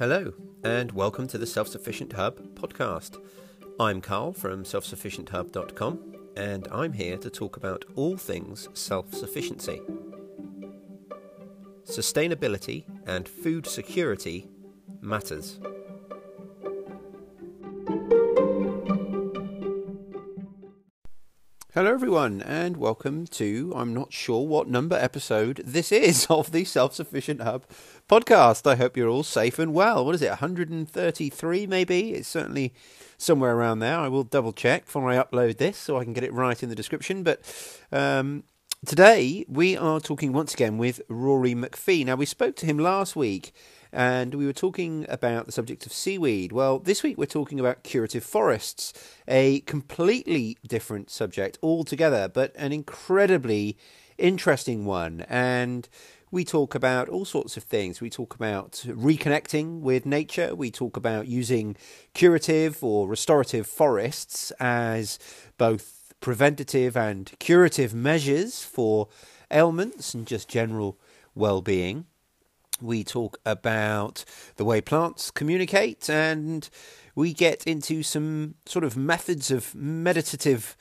Hello, and welcome to the Self Sufficient Hub podcast. I'm Carl from selfsufficienthub.com, and I'm here to talk about all things self sufficiency. Sustainability and food security matters. Hello, everyone, and welcome to I'm not sure what number episode this is of the Self Sufficient Hub podcast. I hope you're all safe and well. What is it, 133 maybe? It's certainly somewhere around there. I will double check before I upload this so I can get it right in the description. But um, today we are talking once again with Rory McPhee. Now, we spoke to him last week and we were talking about the subject of seaweed. Well, this week we're talking about curative forests, a completely different subject altogether, but an incredibly interesting one. And we talk about all sorts of things. We talk about reconnecting with nature. We talk about using curative or restorative forests as both preventative and curative measures for ailments and just general well being. We talk about the way plants communicate, and we get into some sort of methods of meditative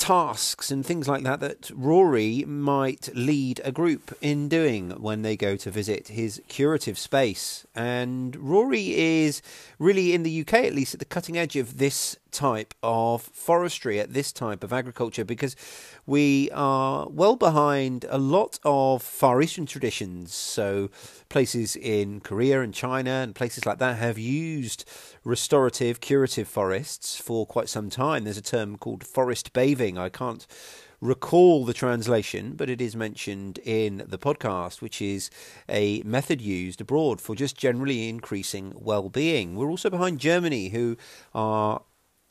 tasks and things like that that Rory might lead a group in doing when they go to visit his curative space. And Rory is really, in the UK at least, at the cutting edge of this type of forestry, at this type of agriculture, because we are well behind a lot of Far Eastern traditions. So, places in Korea and China and places like that have used restorative, curative forests for quite some time. There's a term called forest bathing. I can't recall the translation, but it is mentioned in the podcast, which is a method used abroad for just generally increasing well being. We're also behind Germany, who are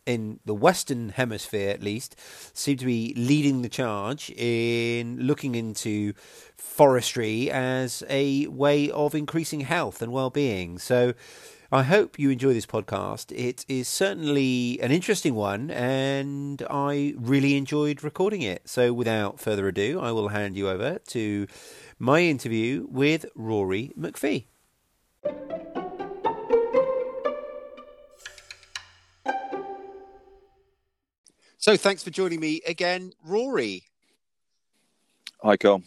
in the Western Hemisphere at least, seem to be leading the charge in looking into forestry as a way of increasing health and well being. So, I hope you enjoy this podcast. It is certainly an interesting one, and I really enjoyed recording it. So, without further ado, I will hand you over to my interview with Rory McPhee. So, thanks for joining me again, Rory. Hi, Carl.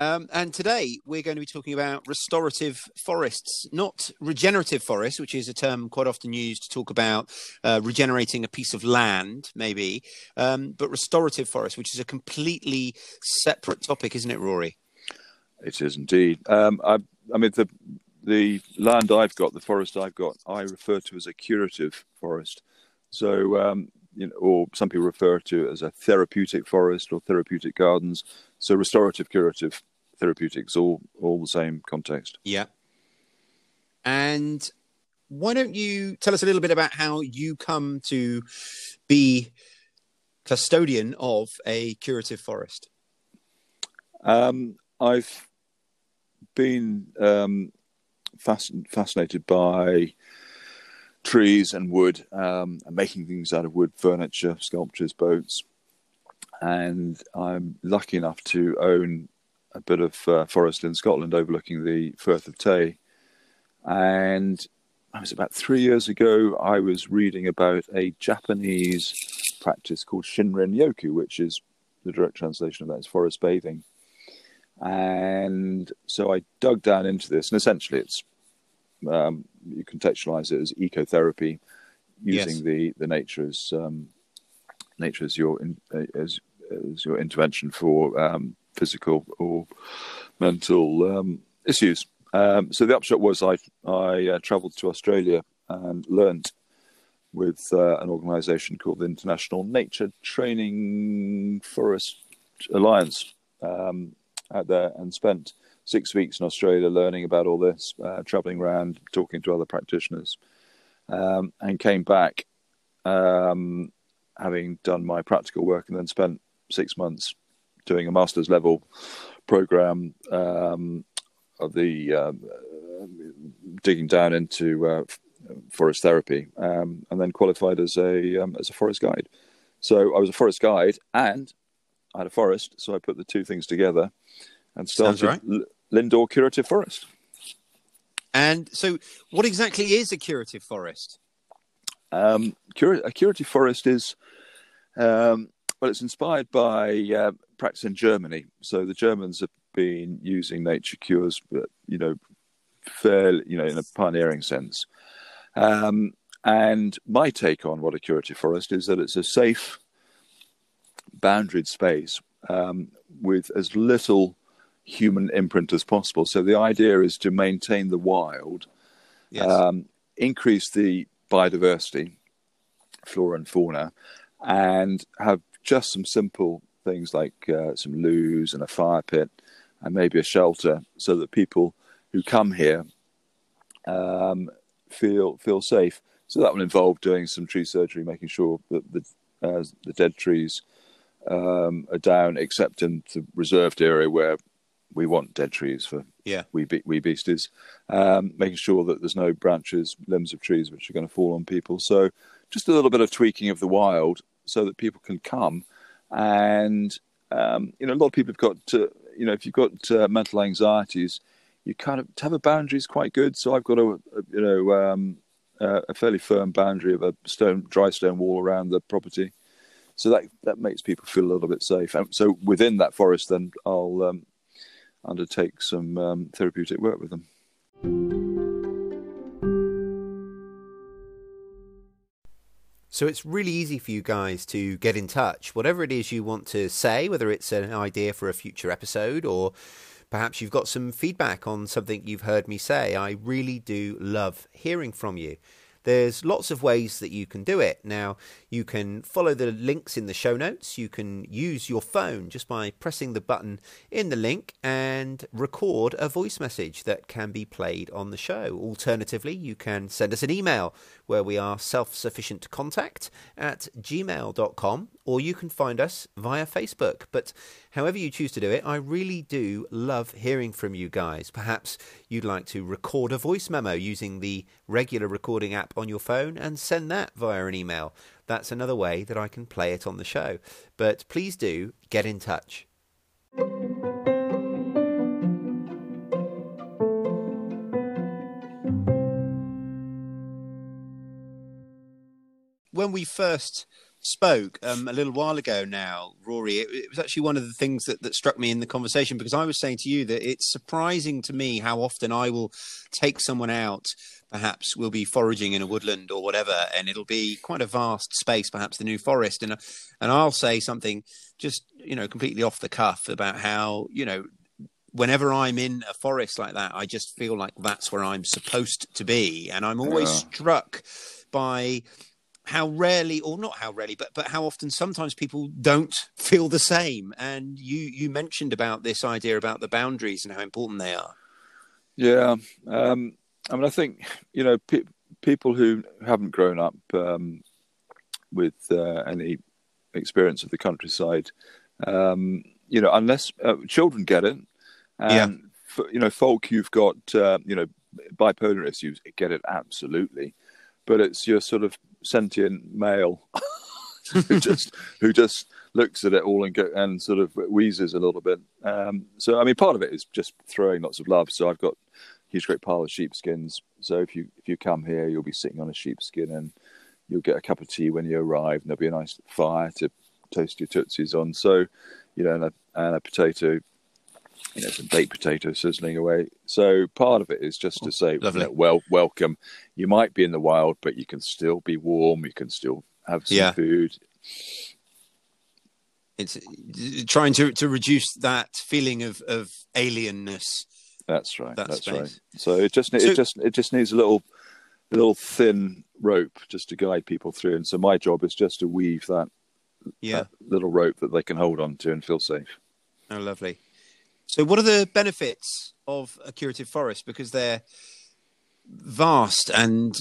Um, and today we're going to be talking about restorative forests, not regenerative forests, which is a term quite often used to talk about uh, regenerating a piece of land, maybe, um, but restorative forests, which is a completely separate topic, isn't it, Rory? It is indeed. Um, I, I mean, the the land I've got, the forest I've got, I refer to as a curative forest. So um, you know, or some people refer to it as a therapeutic forest or therapeutic gardens. So restorative, curative, therapeutics, all all the same context. Yeah. And why don't you tell us a little bit about how you come to be custodian of a curative forest? Um, I've been um, fasc- fascinated by trees and wood um, and making things out of wood, furniture, sculptures, boats. And I'm lucky enough to own a bit of uh, forest in Scotland overlooking the Firth of Tay. And I was about three years ago, I was reading about a Japanese practice called Shinrin Yoku, which is the direct translation of that is forest bathing. And so I dug down into this, and essentially it's um, you contextualize it as ecotherapy, using yes. the the nature as um, nature as your in, as as your intervention for um, physical or mental um, issues. Um, so the upshot was I I uh, travelled to Australia and learnt with uh, an organisation called the International Nature Training Forest Alliance um, out there and spent six weeks in Australia learning about all this, uh, traveling around, talking to other practitioners, um, and came back um, having done my practical work and then spent six months doing a master's level program um, of the um, digging down into uh, forest therapy, um, and then qualified as a um, as a forest guide. So I was a forest guide and I had a forest, so I put the two things together and started right. Lindore Curative Forest. And so, what exactly is a curative forest? Um, a curative forest is, um, well, it's inspired by uh, practice in Germany. So the Germans have been using nature cures, but you know, fairly, you know, in a pioneering sense. Um, and my take on what a curative forest is that it's a safe, boundaried space um, with as little human imprint as possible. So the idea is to maintain the wild, yes. um, increase the biodiversity, flora and fauna, and have just some simple things like uh, some loos and a fire pit and maybe a shelter so that people who come here um, feel feel safe. So that will involve doing some tree surgery, making sure that the uh, the dead trees um, are down, except in the reserved area where we want dead trees for yeah we be- we beasties, um, making sure that there's no branches, limbs of trees which are going to fall on people. So just a little bit of tweaking of the wild so that people can come, and um, you know a lot of people have got to, you know if you've got uh, mental anxieties, you kind of to have a boundary is quite good. So I've got a, a you know um, a fairly firm boundary of a stone dry stone wall around the property so that that makes people feel a little bit safe. And so within that forest, then I'll um, undertake some um, therapeutic work with them. So it's really easy for you guys to get in touch. Whatever it is you want to say, whether it's an idea for a future episode or perhaps you've got some feedback on something you've heard me say, I really do love hearing from you. There's lots of ways that you can do it. Now, you can follow the links in the show notes. You can use your phone just by pressing the button in the link and record a voice message that can be played on the show. Alternatively, you can send us an email where we are self sufficient contact at gmail.com or you can find us via Facebook. But however you choose to do it, I really do love hearing from you guys. Perhaps you'd like to record a voice memo using the regular recording app on your phone and send that via an email. That's another way that I can play it on the show. But please do get in touch. When we first spoke um, a little while ago now, Rory, it, it, was actually one of the things that, that struck me in the conversation because I was saying to you that it's surprising to me how often I will take someone out. Perhaps we'll be foraging in a woodland or whatever, and it'll be quite a vast space, perhaps the New Forest, and and I'll say something just you know completely off the cuff about how you know whenever I'm in a forest like that, I just feel like that's where I'm supposed to be, and I'm always yeah. struck by how rarely or not how rarely but but how often sometimes people don't feel the same. And you you mentioned about this idea about the boundaries and how important they are. Yeah um, i mean i think you know pe- people who haven't grown up um, with uh, any experience of the countryside um, you know unless uh, children get it. Yeah. for, you know folk you've got uh, you know bipolar issues get it absolutely. But it's your sort of sentient male who just who just looks at it all and go, and sort of wheezes a little bit. Um, so I mean, part of it is just throwing lots of love. So I've got a huge great pile of sheepskins. So if you if you come here, you'll be sitting on a sheepskin and you'll get a cup of tea when you arrive, and there'll be a nice fire to toast your tootsies on. So you know, and a, and a potato you know, some baked potato sizzling away. So part of it is just to oh, say, well, welcome. You might be in the wild, but you can still be warm. You can still have some yeah. food. It's trying to to reduce that feeling of of alienness. That's right. That that's space. right. So it just so, it just it just needs a little a little thin rope just to guide people through. And so my job is just to weave that, yeah. That little rope that they can hold on to and feel safe. Oh, lovely. So, what are the benefits of a curative forest? Because they're vast and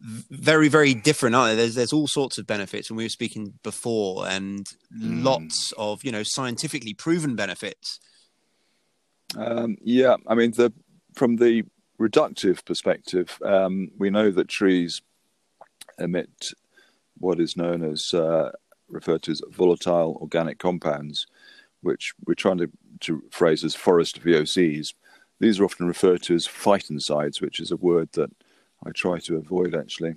very, very different, aren't they? There's there's all sorts of benefits, and we were speaking before, and mm. lots of you know scientifically proven benefits. Um, yeah, I mean, the from the reductive perspective, um, we know that trees emit what is known as uh, referred to as volatile organic compounds, which we're trying to, to phrase as forest VOCs. these are often referred to as phytoncides, which is a word that I try to avoid actually.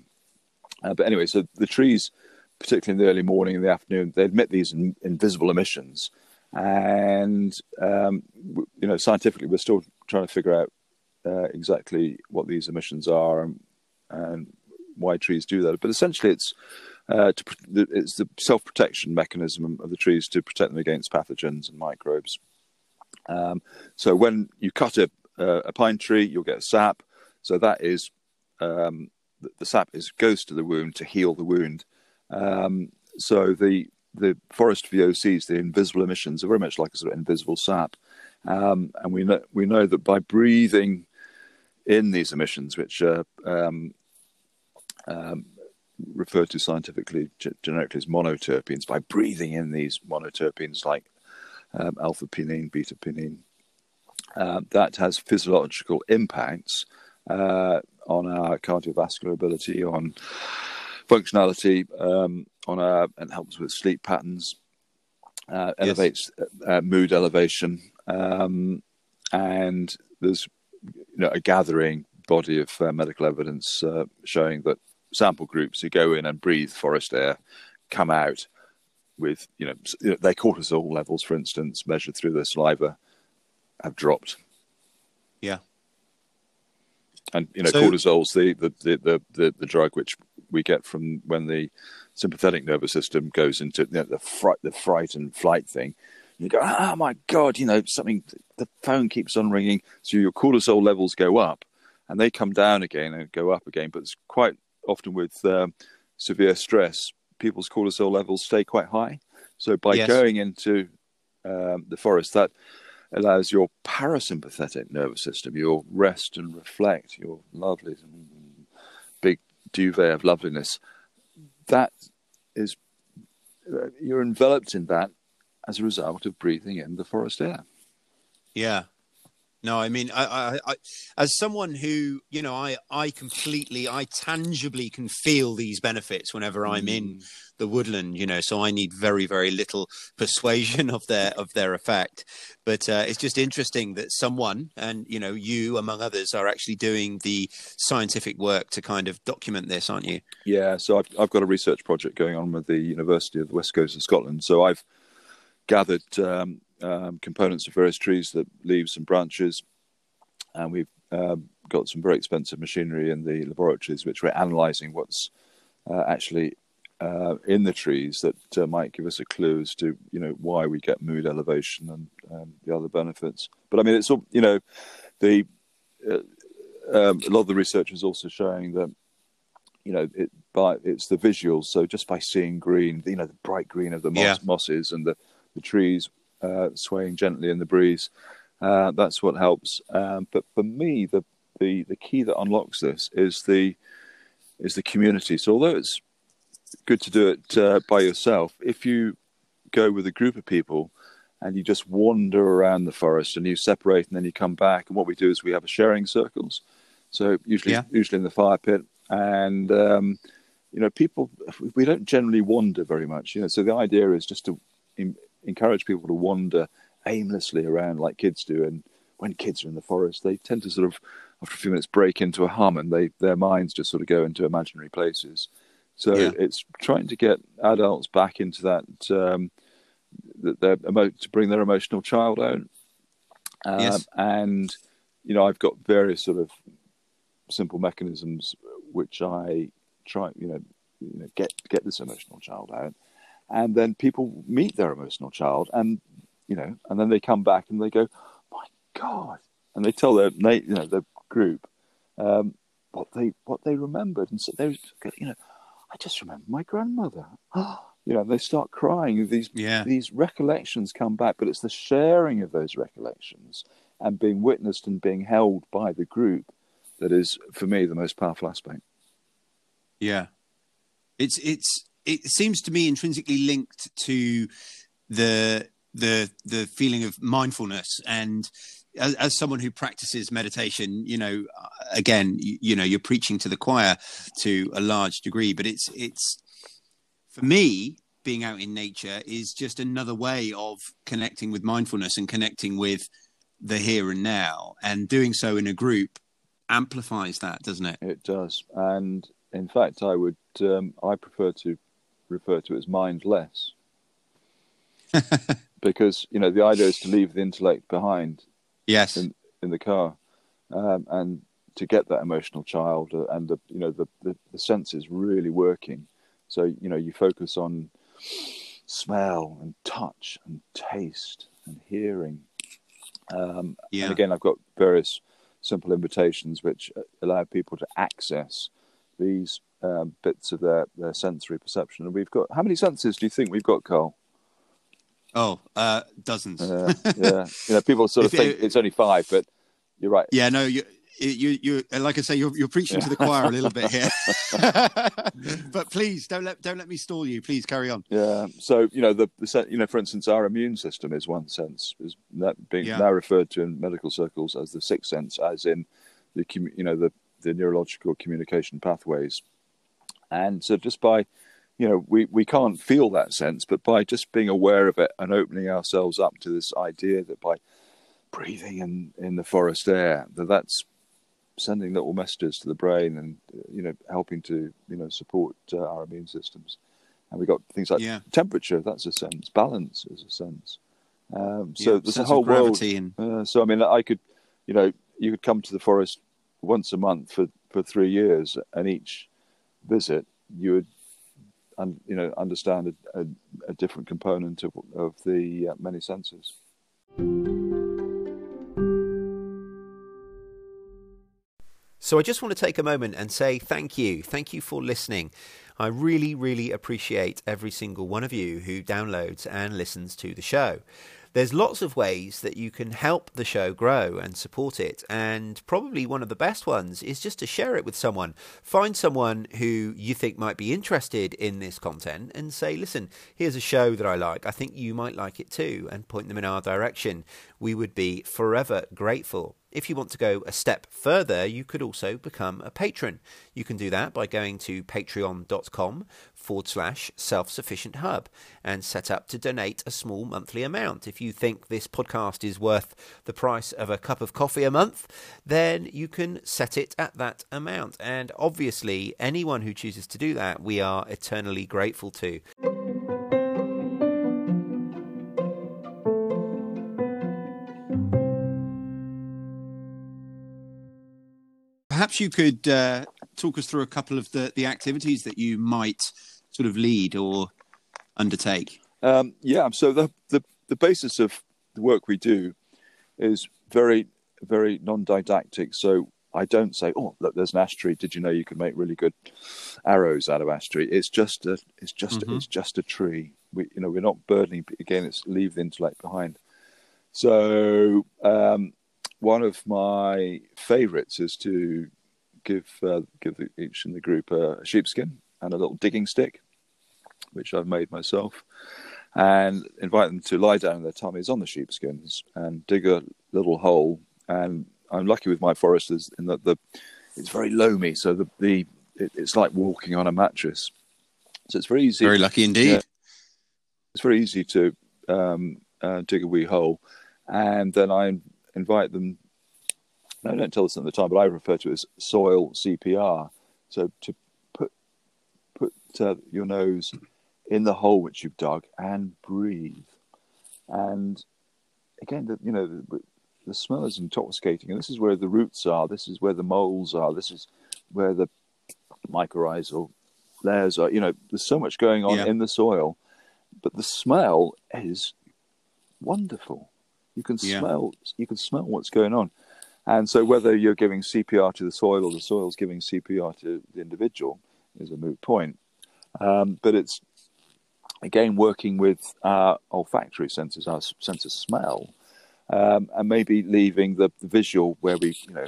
Uh, but anyway, so the trees, particularly in the early morning and the afternoon, they emit these in, invisible emissions. And, um, you know, scientifically, we're still trying to figure out uh, exactly what these emissions are and, and, why trees do that. But essentially, it's uh, to, it's the self protection mechanism of the trees to protect them against pathogens and microbes. Um, so when you cut a, a, pine tree, you'll get sap. So that is um, the, the, sap is goes to the wound to heal the wound. Um, so the the forest VOCs, the invisible emissions, are very much like a sort of invisible sap. Um, and we know we know that by breathing in these emissions, which are um, um, referred to scientifically generically as monoterpenes, by breathing in these monoterpenes like um, alpha pinene, beta pinene, uh, that has physiological impacts uh, on our cardiovascular ability, on functionality, um, on our and helps with sleep patterns, uh, elevates yes. uh, mood elevation, um, and there's you know, a gathering body of uh, medical evidence uh, showing that sample groups who go in and breathe forest air come out with you know their cortisol levels, for instance, measured through their saliva, have dropped. Yeah. And you know, so, cortisol's the, the the, the the drug which we get from when the sympathetic nervous system goes into you know, the fright, the fright and flight thing. You go, oh my god, you know something. The phone keeps on ringing, so your cortisol levels go up, and they come down again and go up again. But it's quite often with um, severe stress, people's cortisol levels stay quite high. So by yes. going into um, the forest, that allows your parasympathetic nervous system, your rest and reflect, your lovely big duvet of loveliness, that is, uh, you're enveloped in that as a result of breathing in the forest air. Yeah, no, I mean, I, I, I, as someone who, you know, I, I completely, I tangibly can feel these benefits whenever I'm mm. in the woodland, you know. So I need very, very little persuasion of their of their effect. But uh, it's just interesting that someone, and you know, you among others, are actually doing the scientific work to kind of document this, aren't you? Yeah. So I've I've got a research project going on with the University of the West Coast of Scotland. So I've gathered. Um, um, components of various trees, the leaves and branches, and we've um, got some very expensive machinery in the laboratories, which we're analysing what's uh, actually uh, in the trees that uh, might give us a clue as to you know why we get mood elevation and um, the other benefits. But I mean, it's all you know, the uh, um, a lot of the research is also showing that you know it by it's the visuals. So just by seeing green, you know, the bright green of the moss, yeah. mosses and the the trees uh, swaying gently in the breeze. Uh, that's what helps. Um, but for me, the, the the key that unlocks this is the is the community. So although it's good to do it uh, by yourself, if you go with a group of people and you just wander around the forest and you separate and then you come back, and what we do is we have a sharing circles. So usually yeah. usually in the fire pit, and um, you know people we don't generally wander very much. You know, so the idea is just to encourage people to wander aimlessly around like kids do. And when kids are in the forest, they tend to sort of, after a few minutes, break into a hum, and they their minds just sort of go into imaginary places. So yeah. it's trying to get adults back into that um, that they're to bring their emotional child out. Um, yes. And you know, I've got various sort of simple mechanisms which I try, you know, you know, get get this emotional child out and then people meet their emotional child, and you know, and then they come back and they go, "My God!" and they tell their you know their group um, what they what they remembered, and so they you know, I just remember my grandmother. you know, they start crying. These yeah. these recollections come back, but it's the sharing of those recollections and being witnessed and being held by the group that is, for me, the most powerful aspect. Yeah, it's it's it seems to me intrinsically linked to the the the feeling of mindfulness. And as, as, someone who practices meditation you know again you, you, know you're preaching to the choir to a large degree but it's it's for me being out in nature is just another way of connecting with mindfulness and connecting with the here and now, and doing so in a group amplifies that, doesn't it? It does, and in fact, I would um, I prefer to refer to as mindless because you know the idea is to leave the intellect behind. Yes. In, in the car, um, and to get that emotional child uh, and the you know the, the, the senses really working. So you know you focus on smell and touch and taste and hearing. Um, yeah. And again, I've got various simple invitations which allow people to access these um, bits of their, their sensory perception. And we've got how many senses do you think we've got, Carl? Oh, uh, dozens. Uh, yeah, you know, people sort of think it, it's only five, but you're right. Yeah, no, you, you, you, like I say, you're, you're preaching yeah. to the choir a little bit here. but please don't let don't let me stall you. Please carry on. Yeah. So you know the, the you know for instance our immune system is one sense is that being yeah. now referred to in medical circles as the sixth sense, as in the you know the the neurological communication pathways, and so just by you know we we can't feel that sense, but by just being aware of it and opening ourselves up to this idea that by breathing in in the forest air that that's sending little messages to the brain and you know helping to you know support uh, our immune systems. And we've got things like yeah. temperature that's a sense. Balance is a sense. Um, so yeah, there's a whole world and... uh, so i mean i could you know you could come to the forest once a month for for three years and each visit you would un, you know understand a, a, a different component of, of the uh, many senses So I just want to take a moment and say thank you. Thank you for listening. I really, really appreciate every single one of you who downloads and listens to the show. There's lots of ways that you can help the show grow and support it, and probably one of the best ones is just to share it with someone. Find someone who you think might be interested in this content and say, listen, here's a show that I like. I think you might like it too, and point them in our direction. We would be forever grateful. If you want to go a step further, you could also become a patron. You can do that by going to patreon.com forward slash self sufficient hub and set up to donate a small monthly amount. If you think this podcast is worth the price of a cup of coffee a month, then you can set it at that amount. And obviously, anyone who chooses to do that, we are eternally grateful to. Perhaps you could uh, talk us through a couple of the, the activities that you might sort of lead or undertake. Um, yeah, so the, the, the basis of the work we do is very very non-didactic. So I don't say, "Oh, look, there's an ash tree. Did you know you can make really good arrows out of ash tree?" It's just a it's just mm-hmm. it's just a tree. We you know we're not burdening again. It's leave the intellect behind. So um, one of my favourites is to give uh, give each in the group a sheepskin and a little digging stick, which I've made myself, and invite them to lie down their tummies on the sheepskins and dig a little hole. And I'm lucky with my foresters in that the it's very loamy, so the the it, it's like walking on a mattress. So it's very easy. Very lucky indeed. It's very easy to um, uh, dig a wee hole, and then I invite them. I don't tell this at the time, but I refer to it as soil CPR. So to put put uh, your nose in the hole which you've dug and breathe. And again, the, you know, the, the smell is intoxicating, and this is where the roots are. This is where the moles are. This is where the mycorrhizal layers are. You know, there's so much going on yeah. in the soil, but the smell is wonderful. You can yeah. smell you can smell what's going on. And so whether you're giving CPR to the soil or the soil's giving CPR to the individual is a moot point. Um, but it's again working with our olfactory senses, our sense of smell, um, and maybe leaving the, the, visual where we, you know,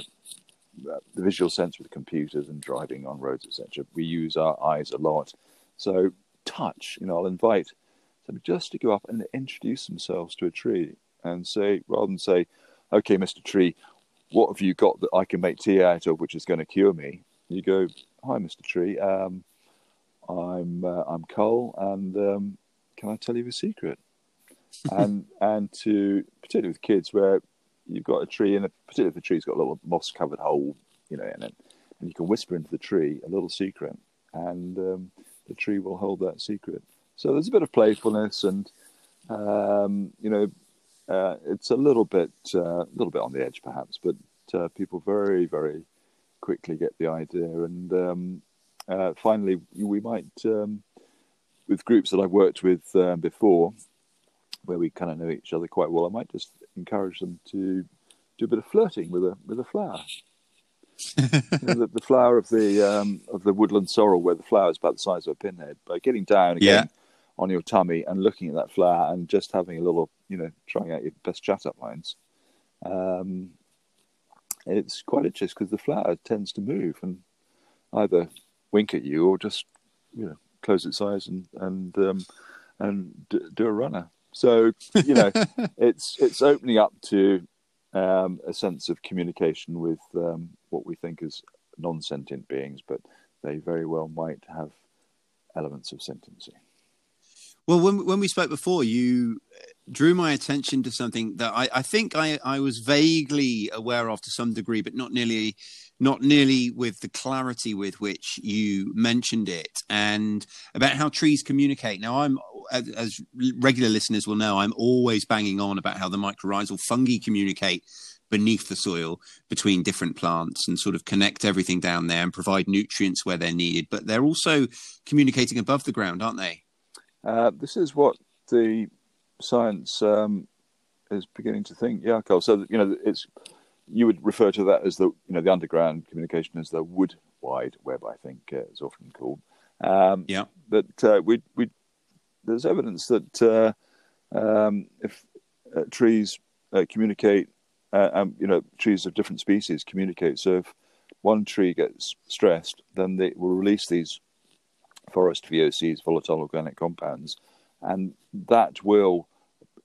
the visual sense with computers and driving on roads, etc. We use our eyes a lot. So touch, you know, I'll invite somebody just to go up and introduce themselves to a tree and say, rather than say, okay, Mr. Tree, what have you got that I can make tea out of, which is going to cure me? You go, hi, Mr. Tree. Um, I'm uh, I'm Cole, and um, can I tell you a secret? and and to particularly with kids, where you've got a tree, and particularly if the tree's got a little moss covered hole, you know, in it, and you can whisper into the tree a little secret, and um, the tree will hold that secret. So there's a bit of playfulness, and um, you know, uh, it's a little bit uh, a little bit on the edge perhaps, but uh, people very very quickly get the idea. And um, uh, finally, we might um, with groups that I've worked with um, before, where we kind of know each other quite well. I might just encourage them to do a bit of flirting with a with a flower. you know, the, the, flower of the um, of the woodland sorrel, where the flower is about the size of a pinhead, by getting down again. Yeah on your tummy and looking at that flower and just having a little, you know, trying out your best chat up lines. Um, it's quite interesting because the flower tends to move and either wink at you or just, you know, close its eyes and and um, and d- do a runner. So you know, it's it's opening up to um, a sense of communication with um, what we think is non-sentient beings, but they very well might have elements of sentiency. Well, when when we spoke before, you uh, drew my attention to something that I, I think I, I was vaguely aware of to some degree, but not nearly not nearly with the clarity with which you mentioned it, and about how trees communicate. Now, I'm as, as regular listeners will know, I'm always banging on about how the mycorrhizal fungi communicate beneath the soil between different plants and sort of connect everything down there and provide nutrients where they're needed. But they're also communicating above the ground, aren't they? Uh, this is what the science um, is beginning to think. Yeah, Carl. So you know, it's you would refer to that as the you know the underground communication as the wood wide web. I think uh, is often called. Um, yeah. That uh, we we there's evidence that uh, um, if uh, trees uh, communicate, um, you know, trees of different species communicate. So if one tree gets stressed, then they will release these forest VOCs, volatile organic compounds, and that will,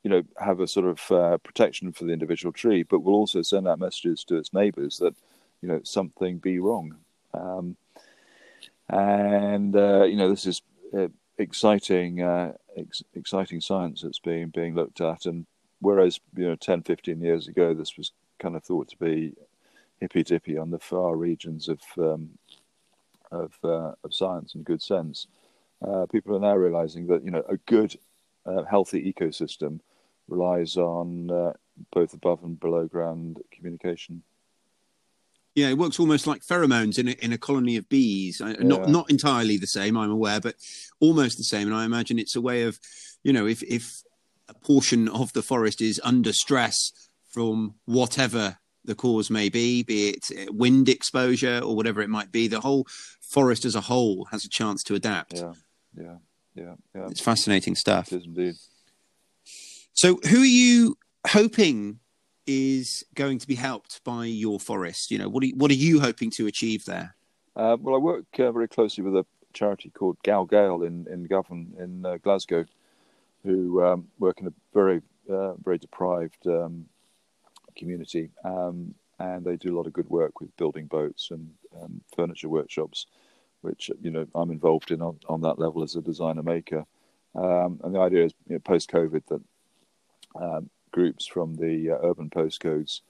you know, have a sort of uh, protection for the individual tree, but will also send out messages to its neighbours that, you know, something be wrong. Um, and uh, you know, this is uh, exciting, uh, ex- exciting science that's being being looked at. And whereas you know, 10, 15 years ago, this was kind of thought to be hippy dippy on the far regions of um, of uh, of science and good sense, uh, people are now realizing that you know a good, uh, healthy ecosystem relies on uh, both above and below ground communication. Yeah, it works almost like pheromones in a, in a colony of bees. Yeah. Not not entirely the same, I'm aware, but almost the same. And I imagine it's a way of, you know, if if a portion of the forest is under stress from whatever the cause may be, be it wind exposure or whatever it might be, the whole forest as a whole has a chance to adapt. Yeah, yeah, yeah, yeah. It's fascinating stuff. It is indeed. So, who are you hoping is going to be helped by your forest? You know, what are you, what are you hoping to achieve there? Uh, well, I work uh, very closely with a charity called GalGael in in Govan in uh, Glasgow, who um, work in a very uh, very deprived um, community, um, and they do a lot of good work with building boats and um, furniture workshops, which you know I'm involved in on, on that level as a designer maker. Um, and the idea is, you know, post COVID, that um, groups from the uh, urban postcodes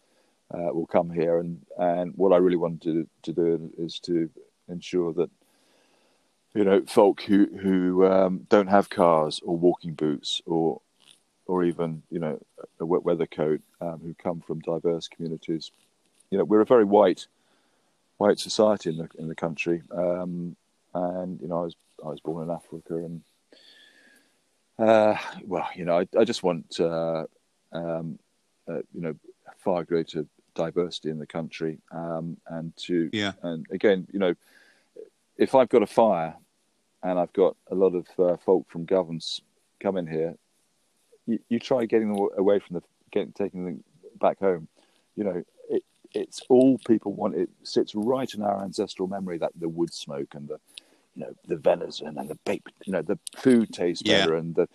uh, will come here, and and what I really wanted to, to do is to ensure that you know folk who who um, don't have cars or walking boots or or even you know a wet weather coat um, who come from diverse communities. You know, we're a very white white society in the in the country, um, and you know, I was I was born in Africa, and uh, well, you know, I, I just want uh, um, uh, you know far greater diversity in the country, um, and to yeah, and again, you know, if I've got a fire and I've got a lot of uh, folk from Governance come in here you, you try getting them away from the getting taking them back home. You know, it, it's all people want. It sits right in our ancestral memory that the wood smoke and the you know the venison and the baked you know the food tastes yeah. better and the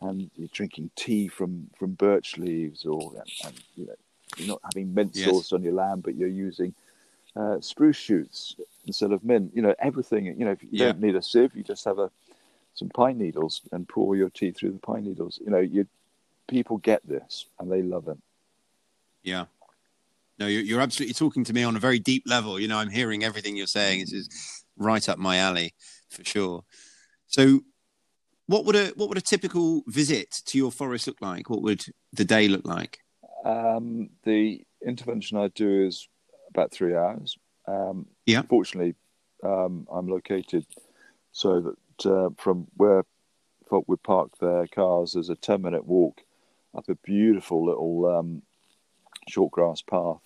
and you're drinking tea from from birch leaves or and, and you know you're not having mint yes. sauce on your lamb but you're using uh, spruce shoots instead of mint you know everything you know if you yeah. don't need a sieve you just have a some pine needles and pour your tea through the pine needles you know you people get this and they love it. Yeah. no, you're, you're absolutely talking to me on a very deep level. You know, I'm hearing everything you're saying. This is right up my alley for sure. So, what would a what would a typical visit to your forest look like? What would the day look like? Um, the intervention I do is about three hours. Um, yeah. Fortunately, um, I'm located so that uh, from where folk would park their cars, there's a 10 minute walk up a beautiful little um, short grass path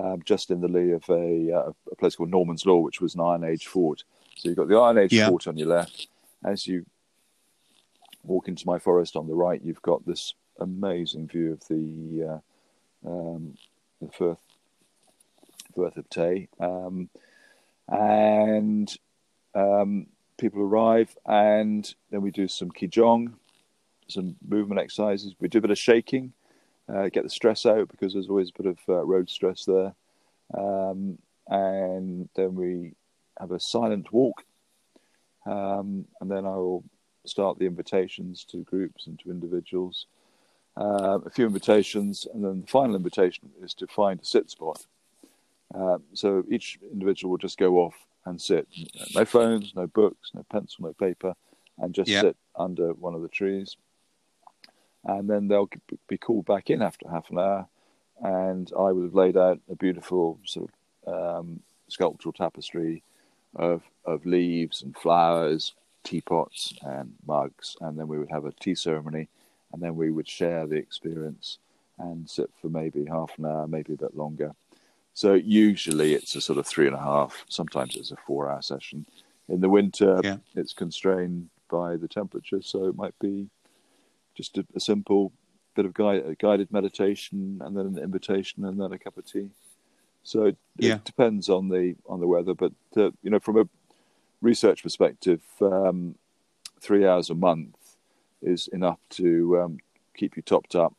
um, just in the lee of a, uh, a, place called Norman's Law, which was an Iron Age fort. So you've got the Iron Age yeah. fort on your left. As you walk into my forest on the right, you've got this amazing view of the uh, um, the Firth, Firth of Tay. Um, and um, people arrive, and then we do some qigong, some movement exercises. We do a bit of shaking, uh, get the stress out because there's always a bit of uh, road stress there. Um, and then we have a silent walk, um, and then I will start the invitations to groups and to individuals. Uh, a few invitations, and then the final invitation is to find a sit spot. Uh, so each individual will just go off and sit. No phones, no books, no pencil, no paper, and just sit under one of the trees. And then they'll be called back in after half an hour, and I would have laid out a beautiful sort of um, sculptural tapestry of of leaves and flowers, teapots and mugs, and then we would have a tea ceremony, and then we would share the experience and sit for maybe half an hour, maybe a bit longer, so usually it's a sort of three and a half. Sometimes it's a four-hour session. In the winter, yeah. it's constrained by the temperature, so it might be just a, a simple bit of guide, guided meditation, and then an invitation, and then a cup of tea. So it, yeah. it depends on the on the weather, but uh, you know, from a research perspective, um, three hours a month is enough to um, keep you topped up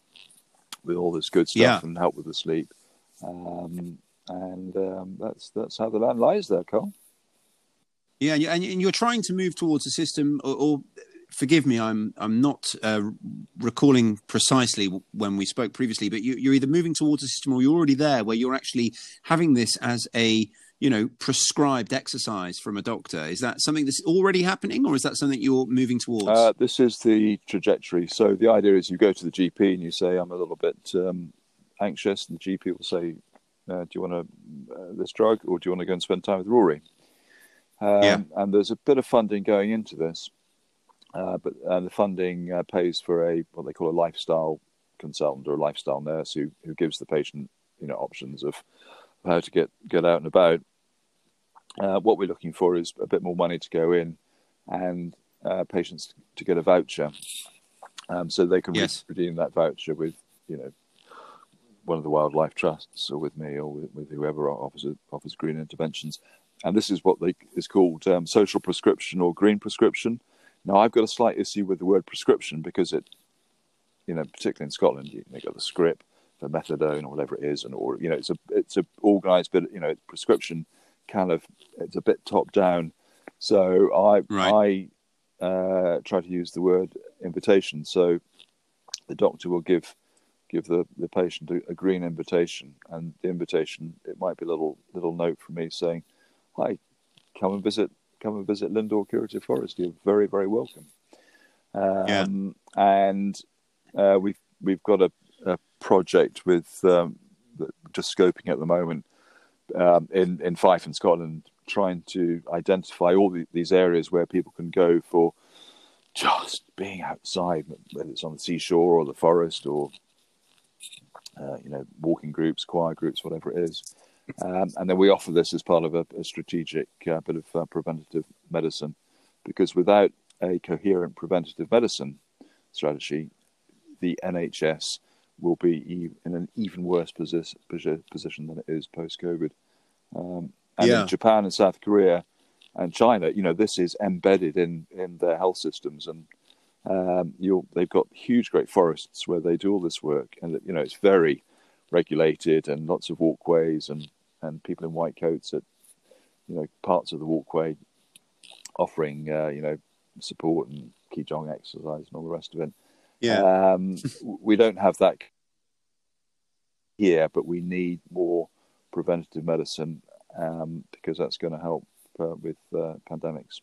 with all this good stuff yeah. and help with the sleep. Um, and um, that's that's how the land lies there, Carl. Yeah, and you're trying to move towards a system, or, or forgive me, I'm I'm not uh, recalling precisely when we spoke previously, but you, are either moving towards a system or you're already there, where you're actually having this as a you know prescribed exercise from a doctor. Is that something that's already happening, or is that something you're moving towards? Uh, this is the trajectory. So the idea is you go to the GP and you say, "I'm a little bit um, anxious," and the GP will say, uh, do you want to, uh, this drug or do you want to go and spend time with Rory? Um, yeah. And there's a bit of funding going into this, uh, but the funding uh, pays for a what they call a lifestyle consultant or a lifestyle nurse who who gives the patient you know options of how to get get out and about. Uh, what we're looking for is a bit more money to go in, and uh, patients to get a voucher, um, so they can yes. redeem that voucher with you know one of the wildlife trusts or with me or with, with whoever offers offers green interventions. And this is what they, is called um, social prescription or green prescription. Now, I've got a slight issue with the word prescription because it, you know, particularly in Scotland, you, have got the script for methadone or whatever it is, and or you know, it's a it's a organised bit. You know, prescription kind of it's a bit top down. So I right. I uh, try to use the word invitation. So the doctor will give give the, the patient a, a, green invitation, and the invitation it might be a little little note from me saying, "Hi, come and visit come and visit Lindore Curative Forest. You're very very welcome." Um, yeah. And uh, we've we've got a, a project with um, just scoping at the moment um, in in Fife in Scotland, trying to identify all the, these areas where people can go for just being outside, whether it's on the seashore or the forest or uh, you know, walking groups, choir groups, whatever it is. Um, and then we offer this as part of a, a strategic uh, bit of uh, preventative medicine, because without a coherent preventative medicine strategy, the NHS will be in an even worse position, position than it is post COVID. Um, and yeah. in Japan and South Korea and China, you know, this is embedded in, in their health systems and um, they've got huge, great forests where they do all this work, and you know it's very regulated and lots of walkways and and people in white coats at you know parts of the walkway offering uh, you know support and qigong exercise and all the rest of it. Yeah, um, we don't have that here, but we need more preventative medicine um, because that's going to help uh, with uh, pandemics.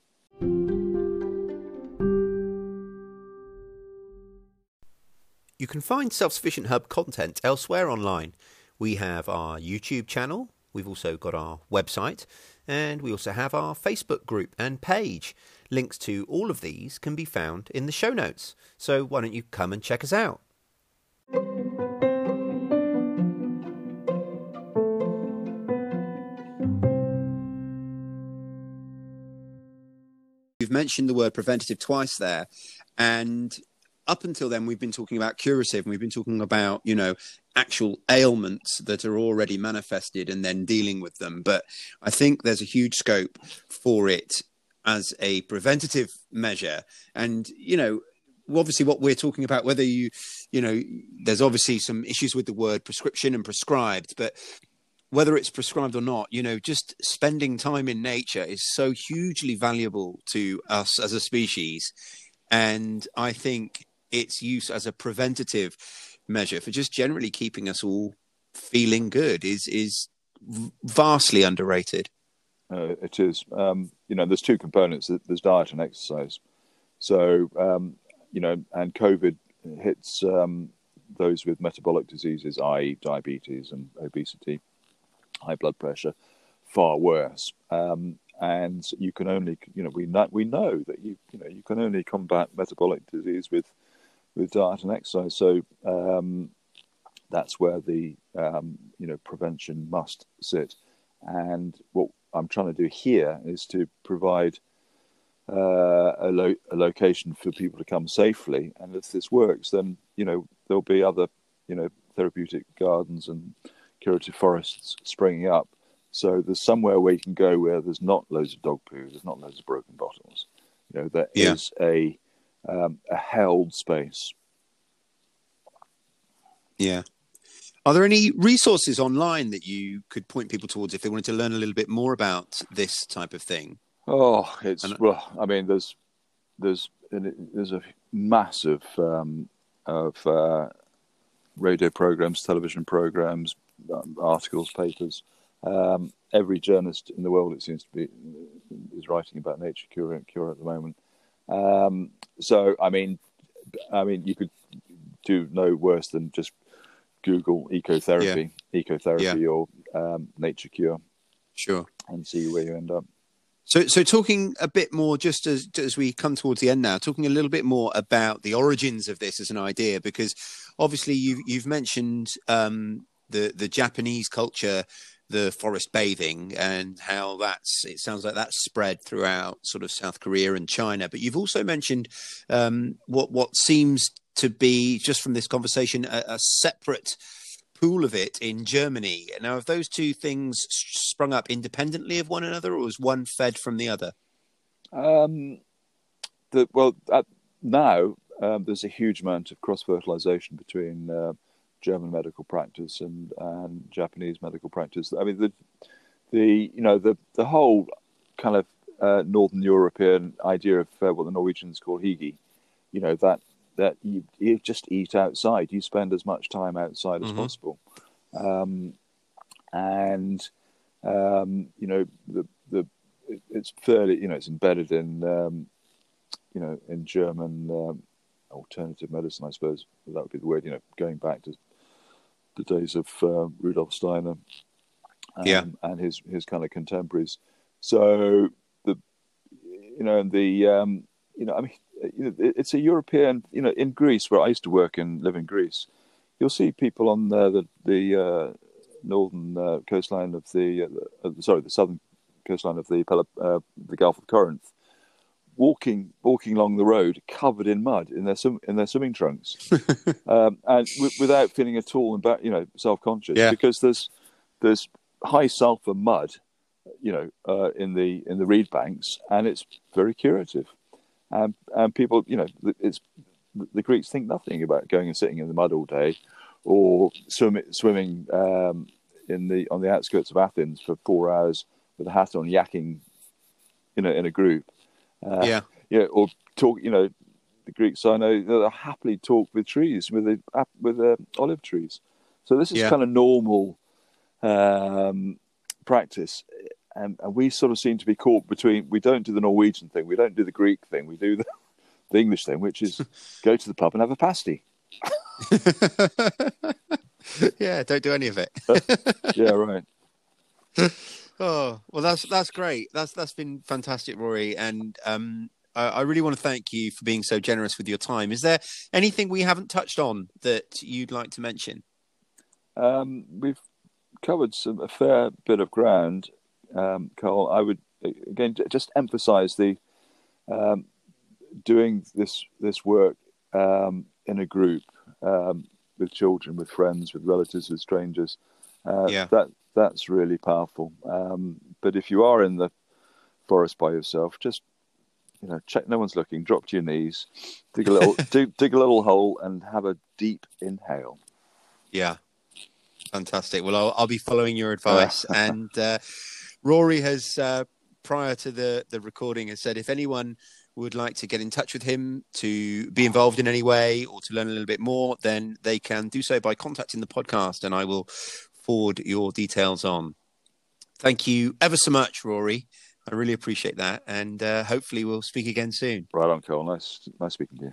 You can find Self Sufficient Hub content elsewhere online. We have our YouTube channel, we've also got our website, and we also have our Facebook group and page. Links to all of these can be found in the show notes. So why don't you come and check us out? You've mentioned the word preventative twice there, and up until then we've been talking about curative and we've been talking about you know actual ailments that are already manifested and then dealing with them. But i think there's a huge scope for it as a preventative measure. And you know obviously what we're talking about whether you you know there's obviously some issues with the word prescription and prescribed but whether it's prescribed or not you know just spending time in nature is so hugely valuable to us as a species. And i think its use as a preventative measure for just generally keeping us all feeling good is is vastly underrated. Uh, it is. Um, you know, there's two components. There's diet and exercise. So, um, you know, and COVID hits um, those with metabolic diseases, i.e., diabetes and obesity, high blood pressure, far worse. Um, and you can only, you know, we know, we know that you, you know, you can only combat metabolic disease with with diet and exercise. So um, that's where the um, you know prevention must sit. And what I'm trying to do here is to provide uh, a, lo- a, location for people to come safely. And if this works, then you know there'll be other you know therapeutic gardens and curative forests springing up. So there's somewhere where you can go where there's not loads of dog poo, there's not loads of broken bottles. You know, there yeah. is a um, a held space. Yeah. Are there any resources online that you could point people towards if they wanted to learn a little bit more about this type of thing? Oh, it's and, well. I mean, there's there's there's a massive um, of uh, radio programs, television programs, um, articles, papers. Um, every journalist in the world, it seems to be, is writing about nature cure, cure at the moment. Um, so I mean, I mean, you could do no worse than just Google ecotherapy, yeah. ecotherapy, yeah. or um, nature cure. Sure. And see where you end up. So, so talking a bit more, just as as we come towards the end now, talking a little bit more about the origins of this as an idea, because obviously you've you've mentioned um, the the Japanese culture the forest bathing and how that's it sounds like that's spread throughout sort of South Korea and China. But you've also mentioned um, what what seems to be just from this conversation a, a, separate pool of it in Germany. Now, have those two things sprung up independently of one another, or was one fed from the other? Um, the, well, uh, now um, there's a huge amount of cross fertilization between. Uh, German medical practice and, and Japanese medical practice. I mean, the the you know the the whole kind of uh, Northern European idea of uh, what the Norwegians call hygge, you know that that you, you just eat outside, you spend as much time outside as mm-hmm. possible, um, and um, you know the the it's fairly you know it's embedded in um, you know in German um, alternative medicine, I suppose that would be the word. You know, going back to the days of uh, Rudolf Steiner, um, yeah, and his his kind of contemporaries. So the you know and the um, you know I mean it's a European you know in Greece where I used to work and live in Greece, you'll see people on the the uh, northern uh, coastline of the, uh, sorry the southern coastline of the uh, the Gulf of Corinth walking walking along the road covered in mud in their in their swimming trunks, um, and w- without feeling at all about you know self conscious yeah. because there's there's high sulfur mud, you know, uh, in the in the reed banks, and it's very curative, and and people you know it's the Greeks think nothing about going and sitting in the mud all day, or swim, swimming um, in the on the outskirts of Athens for four hours with a hat on, yakking, you know, in a group uh, yeah. Yeah. Or talk, you know, the Greeks I know they'll happily talk with trees, with the, with the olive trees. So this is yeah. kind of normal um, practice, and, and, we sort of seem to be caught between. We don't do the Norwegian thing, we don't do the Greek thing, we do the, the English thing, which is go to the pub and have a pasty. yeah, don't do any of it. yeah, right. Oh well, that's that's great. That's that's been fantastic, Rory, and um, I, I really want to thank you for being so generous with your time. Is there anything we haven't touched on that you'd like to mention? Um, we've covered some a fair bit of ground, um, Carl. I would again just emphasise the um, doing this this work um, in a group um, with children, with friends, with relatives, with strangers. Uh, yeah. That that's really powerful. Um, but if you are in the forest by yourself, just you know, check no one's looking. Drop to your knees, dig a little, dig, dig a little hole, and have a deep inhale. Yeah, fantastic. Well, I'll, I'll be following your advice. and uh, Rory has, uh, prior to the the recording, has said if anyone would like to get in touch with him to be involved in any way or to learn a little bit more, then they can do so by contacting the podcast, and I will forward your details on. Thank you ever so much, Rory. I really appreciate that, and uh, hopefully we'll speak again soon. Right on, Cole. Nice, nice speaking to you.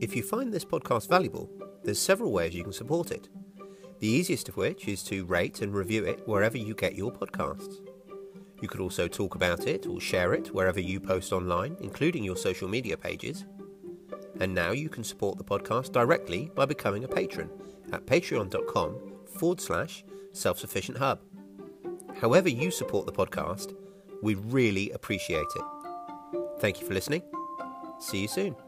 If you find this podcast valuable, there's several ways you can support it. The easiest of which is to rate and review it wherever you get your podcasts. You could also talk about it or share it wherever you post online, including your social media pages. And now you can support the podcast directly by becoming a patron at patreon.com forward slash self sufficient hub. However, you support the podcast, we really appreciate it. Thank you for listening. See you soon.